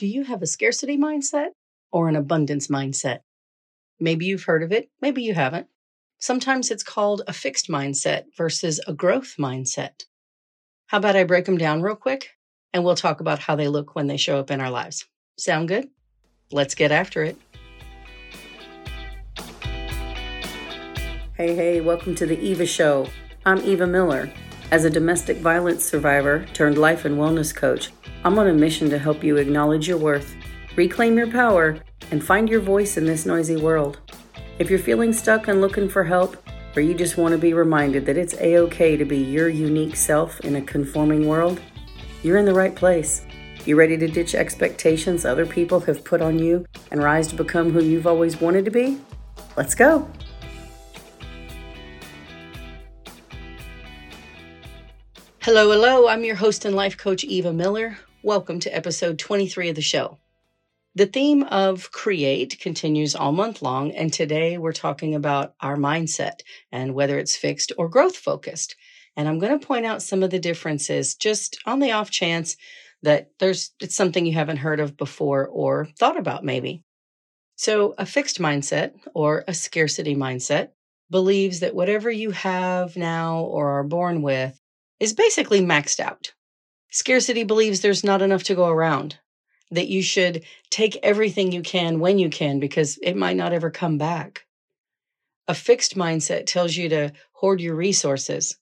Do you have a scarcity mindset or an abundance mindset? Maybe you've heard of it, maybe you haven't. Sometimes it's called a fixed mindset versus a growth mindset. How about I break them down real quick and we'll talk about how they look when they show up in our lives? Sound good? Let's get after it. Hey, hey, welcome to the Eva Show. I'm Eva Miller. As a domestic violence survivor turned life and wellness coach, I'm on a mission to help you acknowledge your worth, reclaim your power, and find your voice in this noisy world. If you're feeling stuck and looking for help, or you just want to be reminded that it's a okay to be your unique self in a conforming world, you're in the right place. You ready to ditch expectations other people have put on you and rise to become who you've always wanted to be? Let's go. Hello, hello. I'm your host and life coach, Eva Miller. Welcome to episode 23 of the show. The theme of create continues all month long, and today we're talking about our mindset and whether it's fixed or growth focused. And I'm going to point out some of the differences just on the off chance that there's it's something you haven't heard of before or thought about maybe. So, a fixed mindset or a scarcity mindset believes that whatever you have now or are born with is basically maxed out. Scarcity believes there's not enough to go around, that you should take everything you can when you can because it might not ever come back. A fixed mindset tells you to hoard your resources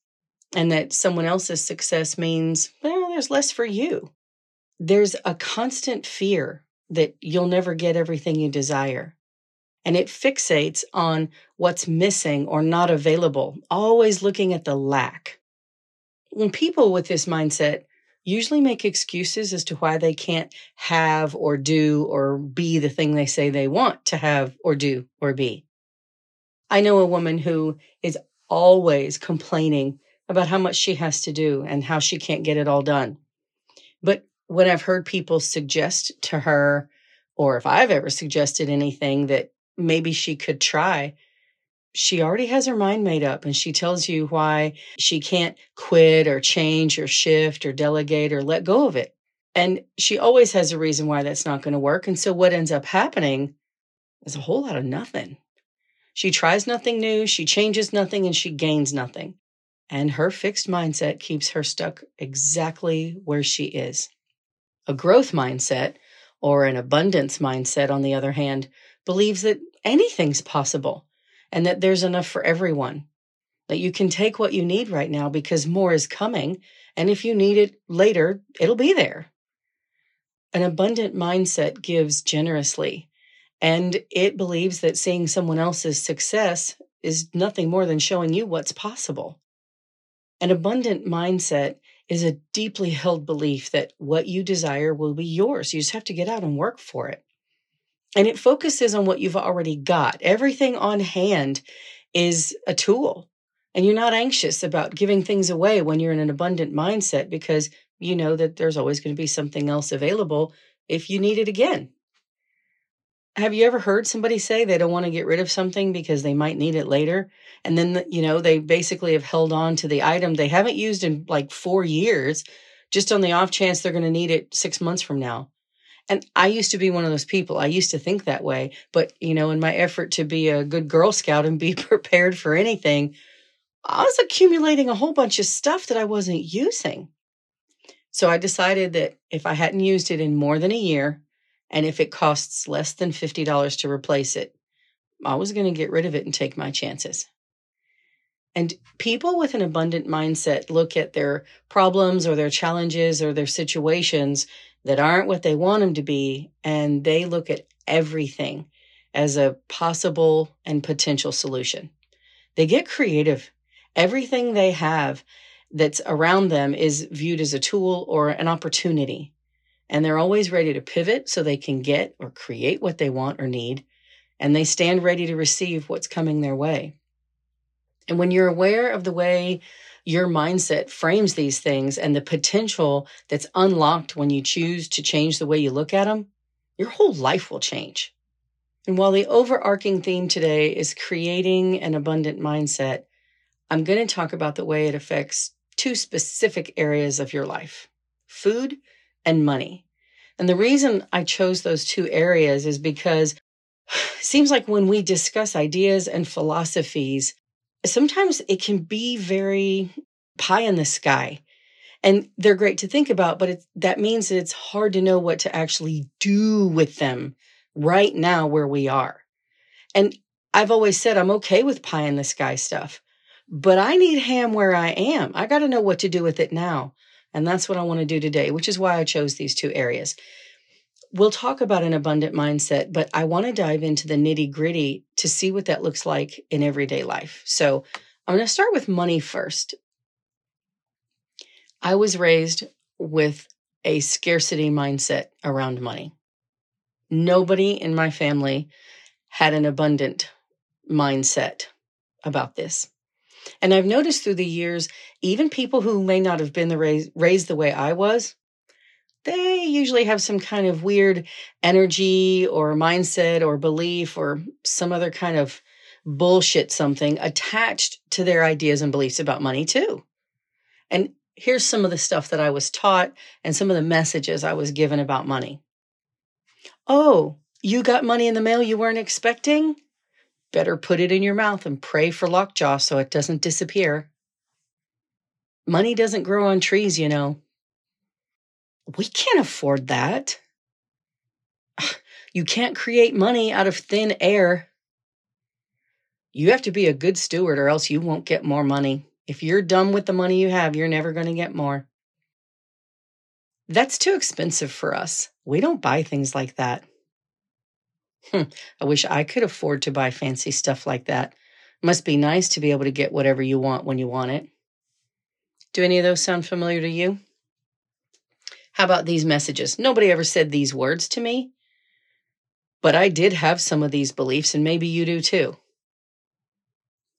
and that someone else's success means, well, there's less for you. There's a constant fear that you'll never get everything you desire. And it fixates on what's missing or not available, always looking at the lack. When people with this mindset usually make excuses as to why they can't have or do or be the thing they say they want to have or do or be. I know a woman who is always complaining about how much she has to do and how she can't get it all done. But when I've heard people suggest to her, or if I've ever suggested anything that maybe she could try, she already has her mind made up and she tells you why she can't quit or change or shift or delegate or let go of it. And she always has a reason why that's not going to work. And so what ends up happening is a whole lot of nothing. She tries nothing new, she changes nothing, and she gains nothing. And her fixed mindset keeps her stuck exactly where she is. A growth mindset, or an abundance mindset, on the other hand, believes that anything's possible and that there's enough for everyone. That you can take what you need right now because more is coming. And if you need it later, it'll be there. An abundant mindset gives generously, and it believes that seeing someone else's success is nothing more than showing you what's possible. An abundant mindset is a deeply held belief that what you desire will be yours. You just have to get out and work for it. And it focuses on what you've already got. Everything on hand is a tool. And you're not anxious about giving things away when you're in an abundant mindset because you know that there's always going to be something else available if you need it again. Have you ever heard somebody say they don't want to get rid of something because they might need it later? And then, you know, they basically have held on to the item they haven't used in like four years, just on the off chance they're going to need it six months from now. And I used to be one of those people. I used to think that way. But, you know, in my effort to be a good Girl Scout and be prepared for anything, I was accumulating a whole bunch of stuff that I wasn't using. So I decided that if I hadn't used it in more than a year, and if it costs less than $50 to replace it, I was going to get rid of it and take my chances. And people with an abundant mindset look at their problems or their challenges or their situations that aren't what they want them to be. And they look at everything as a possible and potential solution. They get creative. Everything they have that's around them is viewed as a tool or an opportunity. And they're always ready to pivot so they can get or create what they want or need. And they stand ready to receive what's coming their way. And when you're aware of the way your mindset frames these things and the potential that's unlocked when you choose to change the way you look at them, your whole life will change. And while the overarching theme today is creating an abundant mindset, I'm going to talk about the way it affects two specific areas of your life food and money. And the reason I chose those two areas is because it seems like when we discuss ideas and philosophies, sometimes it can be very pie in the sky. And they're great to think about, but it, that means that it's hard to know what to actually do with them right now where we are. And I've always said I'm okay with pie in the sky stuff, but I need ham where I am. I got to know what to do with it now. And that's what I want to do today, which is why I chose these two areas. We'll talk about an abundant mindset, but I want to dive into the nitty gritty to see what that looks like in everyday life. So I'm going to start with money first. I was raised with a scarcity mindset around money. Nobody in my family had an abundant mindset about this. And I've noticed through the years, even people who may not have been the raised, raised the way I was, they usually have some kind of weird energy or mindset or belief or some other kind of bullshit something attached to their ideas and beliefs about money too. And here's some of the stuff that I was taught and some of the messages I was given about money. Oh, you got money in the mail you weren't expecting? Better put it in your mouth and pray for lockjaw so it doesn't disappear. Money doesn't grow on trees, you know. We can't afford that. You can't create money out of thin air. You have to be a good steward or else you won't get more money. If you're done with the money you have, you're never going to get more. That's too expensive for us. We don't buy things like that. Hmm, I wish I could afford to buy fancy stuff like that. Must be nice to be able to get whatever you want when you want it. Do any of those sound familiar to you? How about these messages? Nobody ever said these words to me, but I did have some of these beliefs, and maybe you do too.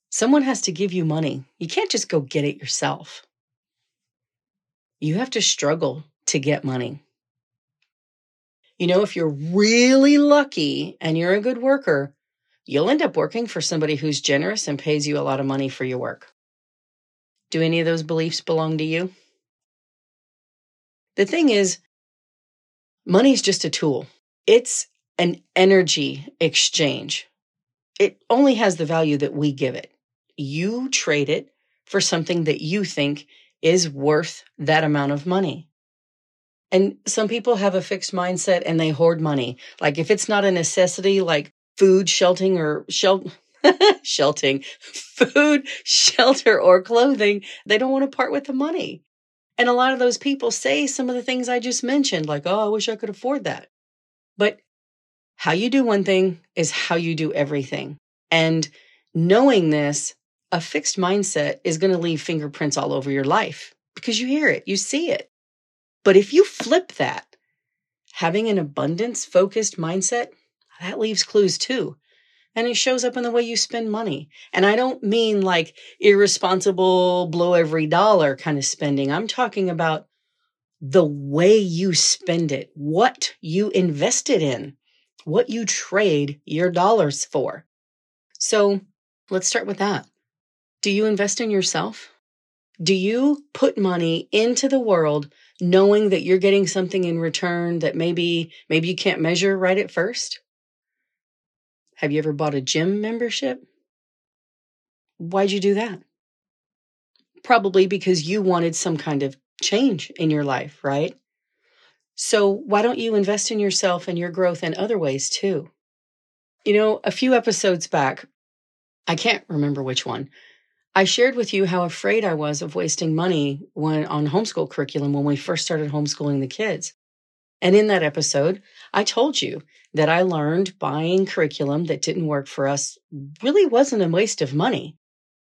Someone has to give you money. You can't just go get it yourself. You have to struggle to get money. You know, if you're really lucky and you're a good worker, you'll end up working for somebody who's generous and pays you a lot of money for your work. Do any of those beliefs belong to you? The thing is, money's just a tool. It's an energy exchange. It only has the value that we give it. You trade it for something that you think is worth that amount of money. And some people have a fixed mindset and they hoard money. Like if it's not a necessity, like food, sheltering, or shel- sheltering, food, shelter, or clothing, they don't want to part with the money. And a lot of those people say some of the things I just mentioned, like, oh, I wish I could afford that. But how you do one thing is how you do everything. And knowing this, a fixed mindset is going to leave fingerprints all over your life because you hear it, you see it. But if you flip that, having an abundance focused mindset, that leaves clues too. And it shows up in the way you spend money. And I don't mean like irresponsible, blow every dollar kind of spending. I'm talking about the way you spend it, what you invested in, what you trade your dollars for. So let's start with that. Do you invest in yourself? Do you put money into the world knowing that you're getting something in return that maybe maybe you can't measure right at first? Have you ever bought a gym membership? Why'd you do that? Probably because you wanted some kind of change in your life, right? So why don't you invest in yourself and your growth in other ways too? You know, a few episodes back, I can't remember which one, I shared with you how afraid I was of wasting money when on homeschool curriculum when we first started homeschooling the kids. And in that episode, I told you that I learned buying curriculum that didn't work for us really wasn't a waste of money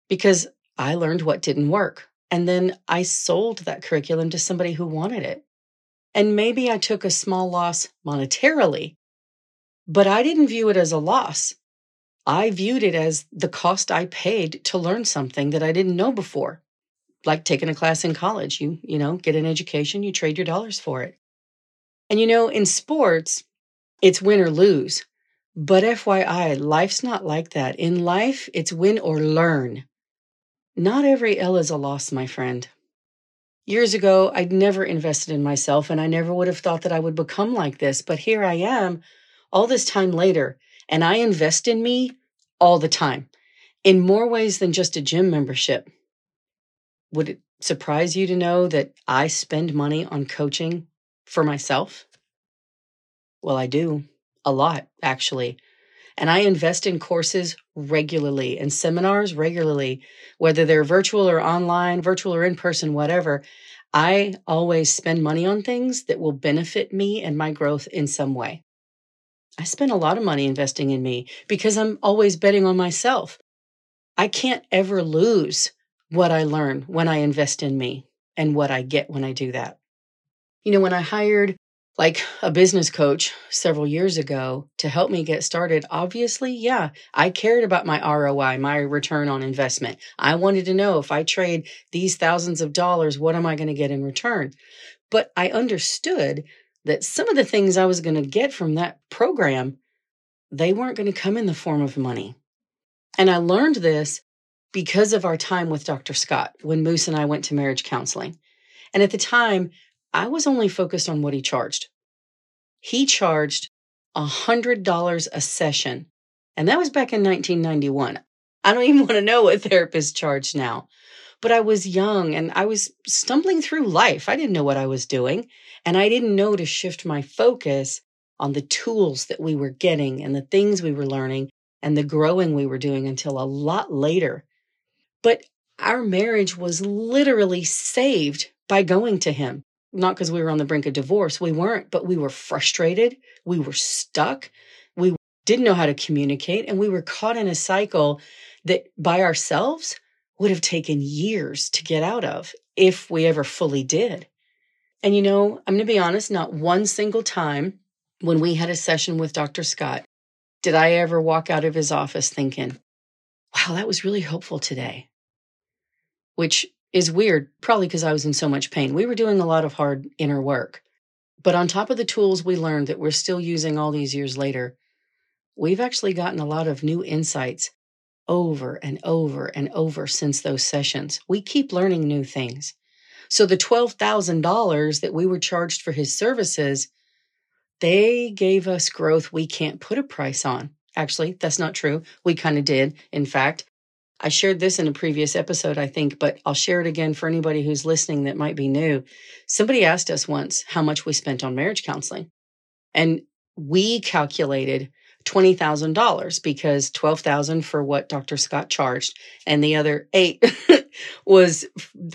because I learned what didn't work. And then I sold that curriculum to somebody who wanted it. And maybe I took a small loss monetarily, but I didn't view it as a loss. I viewed it as the cost I paid to learn something that I didn't know before. Like taking a class in college, you you know, get an education, you trade your dollars for it. And you know, in sports, it's win or lose. But FYI, life's not like that. In life, it's win or learn. Not every L is a loss, my friend. Years ago, I'd never invested in myself and I never would have thought that I would become like this. But here I am all this time later, and I invest in me all the time in more ways than just a gym membership. Would it surprise you to know that I spend money on coaching for myself? Well, I do a lot, actually. And I invest in courses regularly and seminars regularly, whether they're virtual or online, virtual or in person, whatever. I always spend money on things that will benefit me and my growth in some way. I spend a lot of money investing in me because I'm always betting on myself. I can't ever lose what I learn when I invest in me and what I get when I do that. You know, when I hired like a business coach several years ago to help me get started, obviously, yeah, I cared about my ROI, my return on investment. I wanted to know if I trade these thousands of dollars, what am I going to get in return? But I understood that some of the things I was going to get from that program, they weren't going to come in the form of money. And I learned this because of our time with Dr. Scott when Moose and I went to marriage counseling. And at the time, I was only focused on what he charged. He charged $100 a session. And that was back in 1991. I don't even want to know what therapists charge now. But I was young and I was stumbling through life. I didn't know what I was doing. And I didn't know to shift my focus on the tools that we were getting and the things we were learning and the growing we were doing until a lot later. But our marriage was literally saved by going to him not because we were on the brink of divorce. We weren't, but we were frustrated. We were stuck. We didn't know how to communicate. And we were caught in a cycle that by ourselves would have taken years to get out of if we ever fully did. And you know, I'm going to be honest, not one single time when we had a session with Dr. Scott did I ever walk out of his office thinking, wow, that was really helpful today. Which is weird, probably because I was in so much pain. We were doing a lot of hard inner work. But on top of the tools we learned that we're still using all these years later, we've actually gotten a lot of new insights over and over and over since those sessions. We keep learning new things. So the $12,000 that we were charged for his services, they gave us growth we can't put a price on. Actually, that's not true. We kind of did. In fact, I shared this in a previous episode, I think, but I'll share it again for anybody who's listening that might be new. Somebody asked us once how much we spent on marriage counseling. And we calculated $20,000 because 12,000 for what Dr. Scott charged and the other 8 was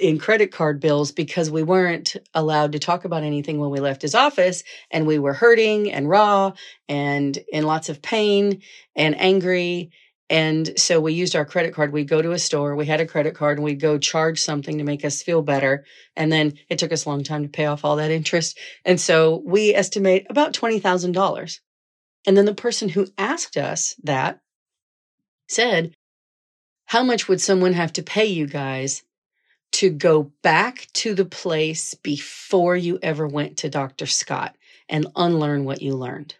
in credit card bills because we weren't allowed to talk about anything when we left his office and we were hurting and raw and in lots of pain and angry and so we used our credit card. We'd go to a store, we had a credit card, and we'd go charge something to make us feel better. And then it took us a long time to pay off all that interest. And so we estimate about $20,000. And then the person who asked us that said, How much would someone have to pay you guys to go back to the place before you ever went to Dr. Scott and unlearn what you learned?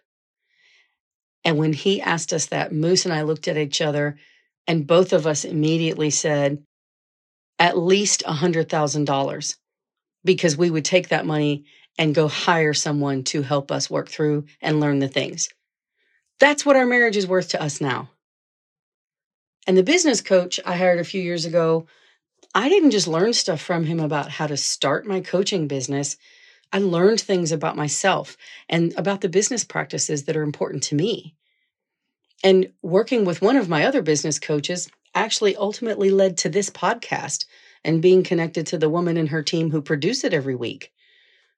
And when he asked us that, Moose and I looked at each other, and both of us immediately said, at least a $100,000, because we would take that money and go hire someone to help us work through and learn the things. That's what our marriage is worth to us now. And the business coach I hired a few years ago, I didn't just learn stuff from him about how to start my coaching business. I learned things about myself and about the business practices that are important to me. And working with one of my other business coaches actually ultimately led to this podcast and being connected to the woman and her team who produce it every week.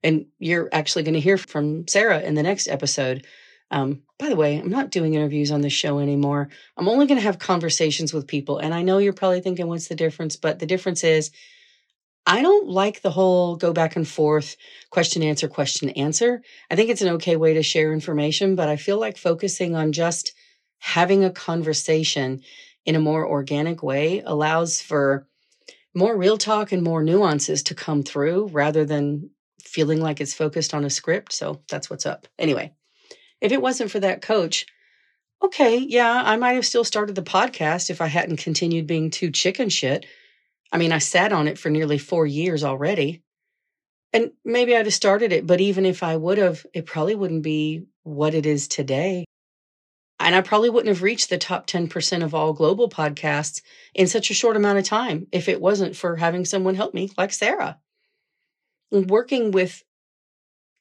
And you're actually going to hear from Sarah in the next episode. Um, by the way, I'm not doing interviews on this show anymore. I'm only going to have conversations with people. And I know you're probably thinking, what's the difference? But the difference is I don't like the whole go back and forth, question, answer, question, answer. I think it's an okay way to share information, but I feel like focusing on just having a conversation in a more organic way allows for more real talk and more nuances to come through rather than feeling like it's focused on a script. So that's what's up. Anyway, if it wasn't for that coach, okay, yeah, I might have still started the podcast if I hadn't continued being too chicken shit I mean, I sat on it for nearly four years already. And maybe I'd have started it, but even if I would have, it probably wouldn't be what it is today. And I probably wouldn't have reached the top 10% of all global podcasts in such a short amount of time if it wasn't for having someone help me like Sarah. Working with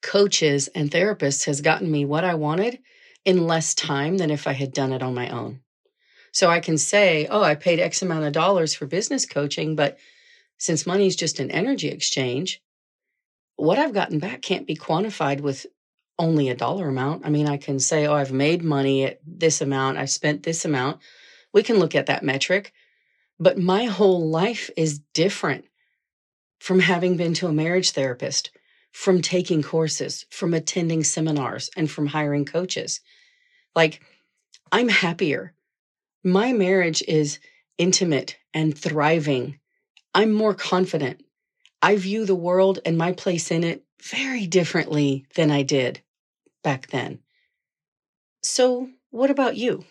coaches and therapists has gotten me what I wanted in less time than if I had done it on my own. So I can say, oh, I paid X amount of dollars for business coaching, but since money is just an energy exchange, what I've gotten back can't be quantified with only a dollar amount. I mean, I can say, oh, I've made money at this amount, I've spent this amount. We can look at that metric, but my whole life is different from having been to a marriage therapist, from taking courses, from attending seminars, and from hiring coaches. Like, I'm happier. My marriage is intimate and thriving. I'm more confident. I view the world and my place in it very differently than I did back then. So, what about you?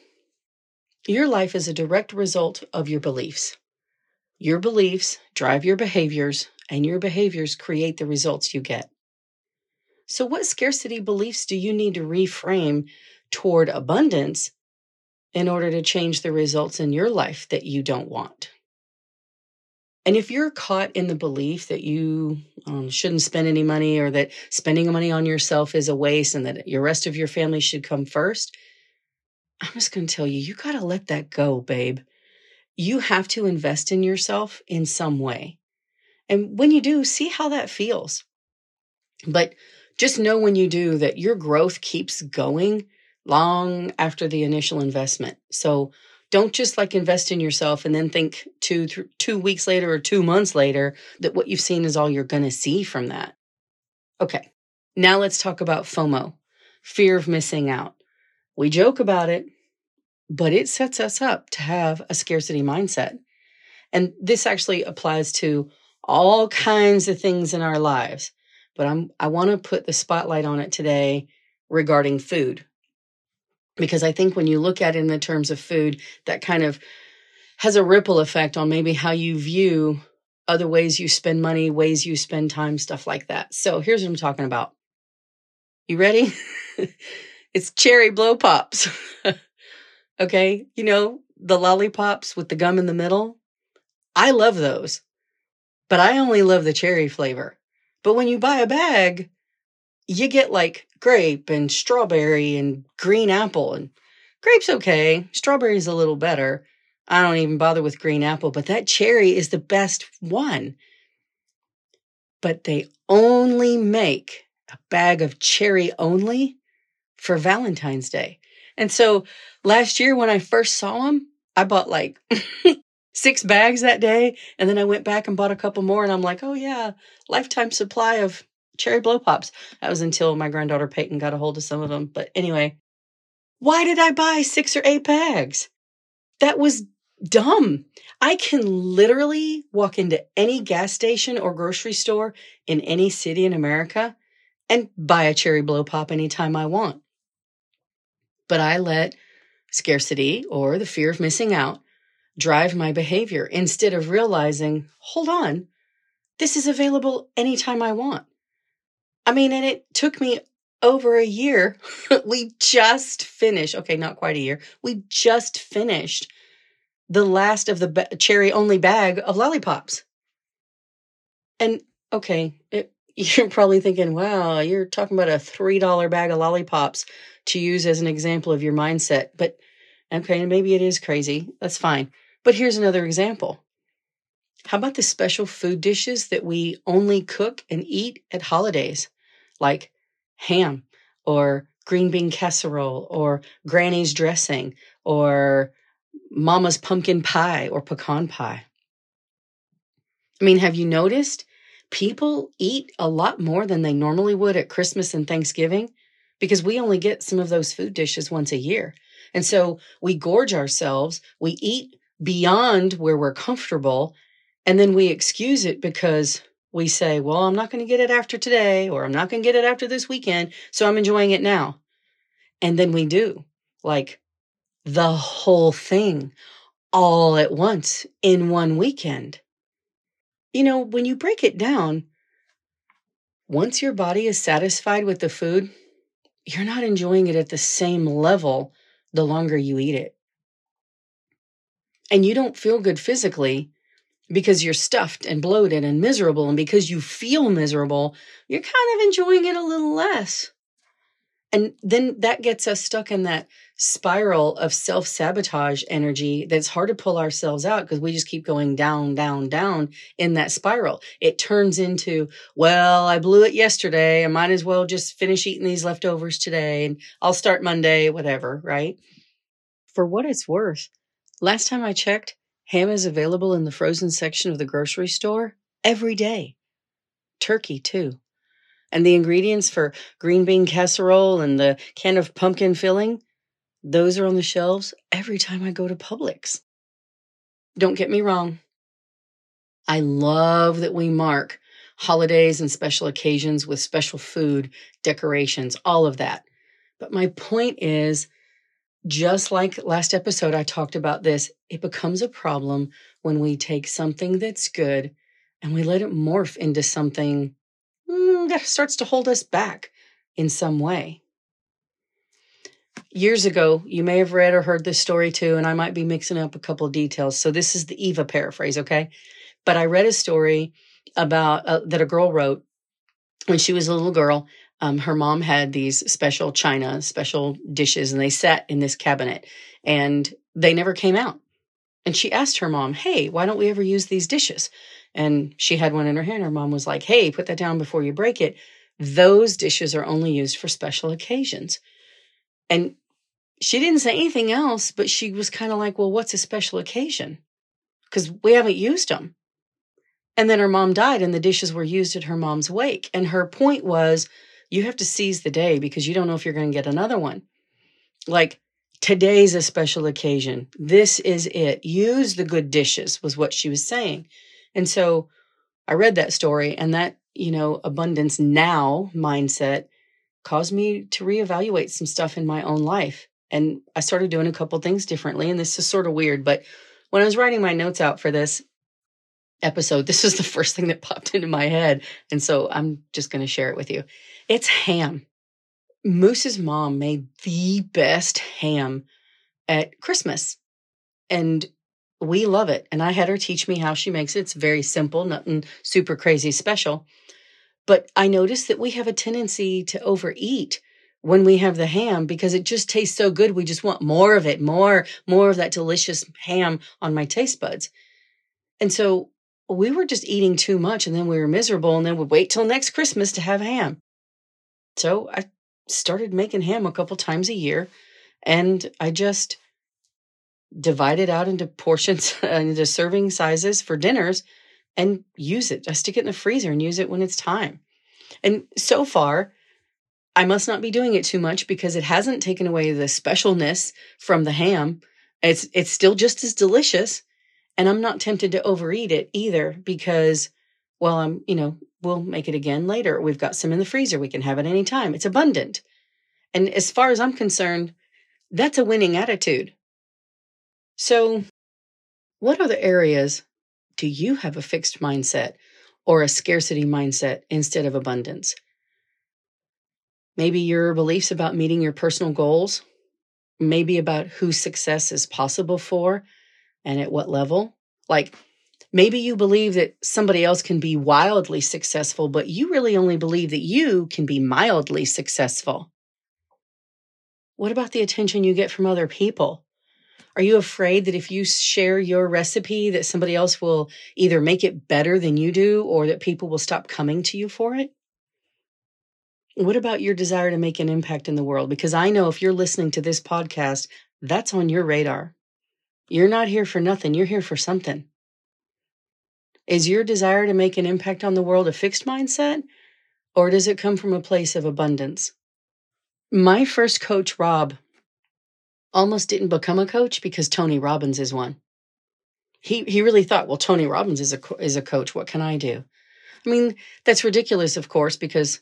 Your life is a direct result of your beliefs. Your beliefs drive your behaviors, and your behaviors create the results you get. So, what scarcity beliefs do you need to reframe toward abundance in order to change the results in your life that you don't want? And if you're caught in the belief that you um, shouldn't spend any money or that spending money on yourself is a waste and that your rest of your family should come first, I'm just going to tell you, you got to let that go, babe. You have to invest in yourself in some way. And when you do, see how that feels. But just know when you do that your growth keeps going long after the initial investment. So don't just like invest in yourself and then think two th- two weeks later or 2 months later that what you've seen is all you're going to see from that. Okay. Now let's talk about FOMO, fear of missing out. We joke about it, but it sets us up to have a scarcity mindset. And this actually applies to all kinds of things in our lives. But I'm I want to put the spotlight on it today regarding food because I think when you look at it in the terms of food, that kind of has a ripple effect on maybe how you view other ways you spend money, ways you spend time, stuff like that. So here's what I'm talking about. You ready? it's cherry blow pops. okay. You know, the lollipops with the gum in the middle. I love those, but I only love the cherry flavor. But when you buy a bag, you get like grape and strawberry and green apple and grape's okay. Strawberry's a little better. I don't even bother with green apple but that cherry is the best one. But they only make a bag of cherry only for valentine's day. And so last year when i first saw them i bought like six bags that day and then i went back and bought a couple more and i'm like oh yeah lifetime supply of cherry blow pops. That was until my granddaughter Peyton got a hold of some of them. But anyway, why did I buy six or eight bags? That was dumb. I can literally walk into any gas station or grocery store in any city in America and buy a cherry blow pop anytime I want. But I let scarcity or the fear of missing out drive my behavior instead of realizing, hold on, this is available anytime I want. I mean, and it took me over a year. we just finished, okay, not quite a year. We just finished the last of the ba- cherry only bag of lollipops. And okay, it, you're probably thinking, wow, you're talking about a $3 bag of lollipops to use as an example of your mindset. But okay, maybe it is crazy. That's fine. But here's another example. How about the special food dishes that we only cook and eat at holidays? Like ham or green bean casserole or granny's dressing or mama's pumpkin pie or pecan pie. I mean, have you noticed people eat a lot more than they normally would at Christmas and Thanksgiving because we only get some of those food dishes once a year. And so we gorge ourselves, we eat beyond where we're comfortable, and then we excuse it because we say, well, I'm not going to get it after today, or I'm not going to get it after this weekend, so I'm enjoying it now. And then we do like the whole thing all at once in one weekend. You know, when you break it down, once your body is satisfied with the food, you're not enjoying it at the same level the longer you eat it. And you don't feel good physically because you're stuffed and bloated and miserable. And because you feel miserable, you're kind of enjoying it a little less. And then that gets us stuck in that spiral of self sabotage energy that's hard to pull ourselves out because we just keep going down, down, down in that spiral. It turns into, well, I blew it yesterday. I might as well just finish eating these leftovers today and I'll start Monday, whatever, right? For what it's worth, last time I checked, ham is available in the frozen section of the grocery store every day. Turkey, too. And the ingredients for green bean casserole and the can of pumpkin filling, those are on the shelves every time I go to Publix. Don't get me wrong. I love that we mark holidays and special occasions with special food, decorations, all of that. But my point is just like last episode, I talked about this, it becomes a problem when we take something that's good and we let it morph into something mm, that starts to hold us back in some way. Years ago, you may have read or heard this story too, and I might be mixing up a couple of details. So this is the Eva paraphrase, okay? But I read a story about uh, that a girl wrote when she was a little girl. Um, her mom had these special china, special dishes, and they sat in this cabinet, and they never came out. And she asked her mom, "Hey, why don't we ever use these dishes?" and she had one in her hand. Her mom was like, Hey, put that down before you break it. Those dishes are only used for special occasions. And she didn't say anything else, but she was kind of like, Well, what's a special occasion? Because we haven't used them. And then her mom died, and the dishes were used at her mom's wake. And her point was, you have to seize the day because you don't know if you're going to get another one. Like, today's a special occasion. This is it. Use the good dishes, was what she was saying. And so I read that story and that, you know, abundance now mindset caused me to reevaluate some stuff in my own life. And I started doing a couple things differently. And this is sort of weird, but when I was writing my notes out for this episode, this is the first thing that popped into my head. And so I'm just going to share it with you. It's ham. Moose's mom made the best ham at Christmas. And we love it. And I had her teach me how she makes it. It's very simple, nothing super crazy special. But I noticed that we have a tendency to overeat when we have the ham because it just tastes so good. We just want more of it, more, more of that delicious ham on my taste buds. And so we were just eating too much and then we were miserable and then we'd wait till next Christmas to have ham. So I started making ham a couple times a year and I just divide it out into portions, and into serving sizes for dinners, and use it. I stick it in the freezer and use it when it's time. And so far, I must not be doing it too much because it hasn't taken away the specialness from the ham. It's it's still just as delicious, and I'm not tempted to overeat it either because, well, I'm you know we'll make it again later. We've got some in the freezer. We can have it anytime. It's abundant, and as far as I'm concerned, that's a winning attitude. So, what other areas do you have a fixed mindset or a scarcity mindset instead of abundance? Maybe your beliefs about meeting your personal goals, maybe about who success is possible for and at what level. Like maybe you believe that somebody else can be wildly successful, but you really only believe that you can be mildly successful. What about the attention you get from other people? Are you afraid that if you share your recipe that somebody else will either make it better than you do or that people will stop coming to you for it? What about your desire to make an impact in the world? Because I know if you're listening to this podcast, that's on your radar. You're not here for nothing, you're here for something. Is your desire to make an impact on the world a fixed mindset, or does it come from a place of abundance? My first coach, Rob, almost didn't become a coach because Tony Robbins is one. He he really thought, well, Tony Robbins is a is a coach. What can I do? I mean, that's ridiculous, of course, because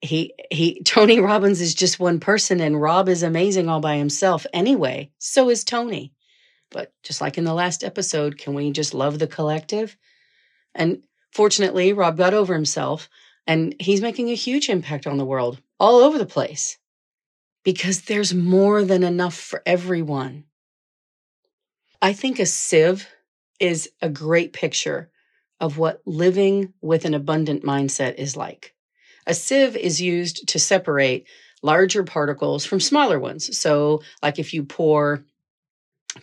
he he Tony Robbins is just one person, and Rob is amazing all by himself. Anyway, so is Tony. But just like in the last episode, can we just love the collective? And fortunately, Rob got over himself And he's making a huge impact on the world all over the place because there's more than enough for everyone. I think a sieve is a great picture of what living with an abundant mindset is like. A sieve is used to separate larger particles from smaller ones. So, like if you pour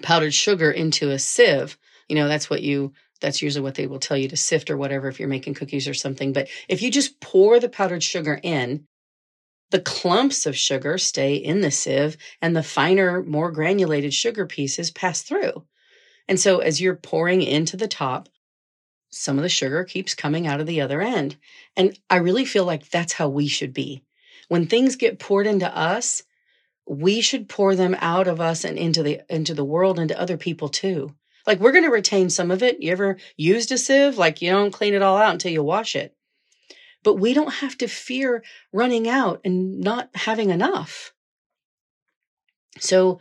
powdered sugar into a sieve, you know, that's what you that's usually what they will tell you to sift or whatever if you're making cookies or something. But if you just pour the powdered sugar in, the clumps of sugar stay in the sieve and the finer, more granulated sugar pieces pass through. And so as you're pouring into the top, some of the sugar keeps coming out of the other end. And I really feel like that's how we should be. When things get poured into us, we should pour them out of us and into the into the world and to other people too. Like we're going to retain some of it. You ever used a sieve? Like you don't clean it all out until you wash it. But we don't have to fear running out and not having enough. So,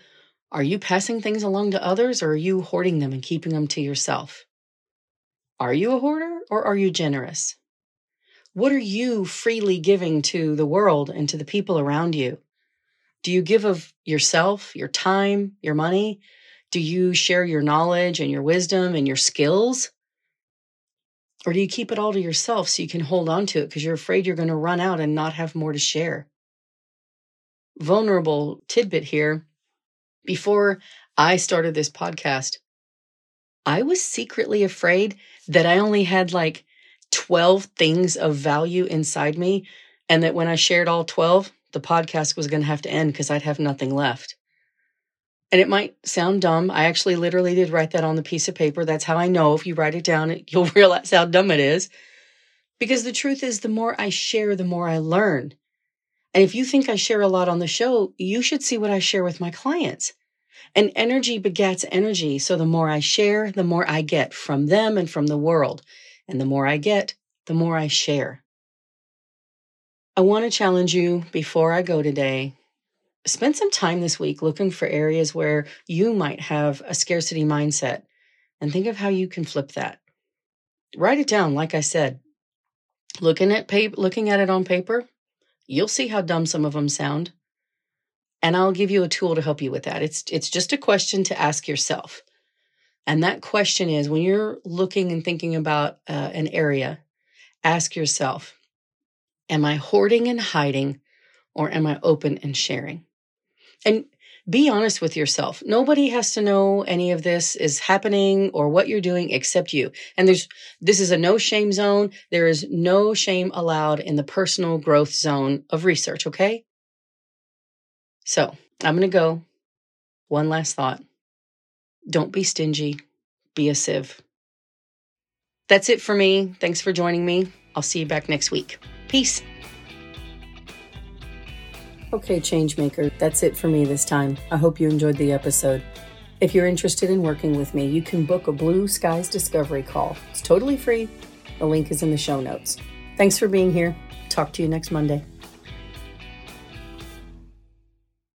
are you passing things along to others or are you hoarding them and keeping them to yourself? Are you a hoarder or are you generous? What are you freely giving to the world and to the people around you? Do you give of yourself, your time, your money? Do you share your knowledge and your wisdom and your skills? Or do you keep it all to yourself so you can hold on to it because you're afraid you're going to run out and not have more to share? Vulnerable tidbit here. Before I started this podcast, I was secretly afraid that I only had like 12 things of value inside me, and that when I shared all 12, the podcast was going to have to end because I'd have nothing left. And it might sound dumb. I actually literally did write that on the piece of paper. That's how I know if you write it down, you'll realize how dumb it is. Because the truth is, the more I share, the more I learn. And if you think I share a lot on the show, you should see what I share with my clients. And energy begets energy. So the more I share, the more I get from them and from the world. And the more I get, the more I share. I want to challenge you before I go today. Spend some time this week looking for areas where you might have a scarcity mindset and think of how you can flip that. Write it down, like I said. Looking at paper, looking at it on paper, you'll see how dumb some of them sound. And I'll give you a tool to help you with that. It's it's just a question to ask yourself. And that question is when you're looking and thinking about uh, an area, ask yourself, Am I hoarding and hiding, or am I open and sharing? And be honest with yourself. Nobody has to know any of this is happening or what you're doing except you. And there's, this is a no shame zone. There is no shame allowed in the personal growth zone of research. Okay. So I'm going to go. One last thought. Don't be stingy. Be a sieve. That's it for me. Thanks for joining me. I'll see you back next week. Peace. Okay, Changemaker, that's it for me this time. I hope you enjoyed the episode. If you're interested in working with me, you can book a Blue Skies Discovery call. It's totally free. The link is in the show notes. Thanks for being here. Talk to you next Monday.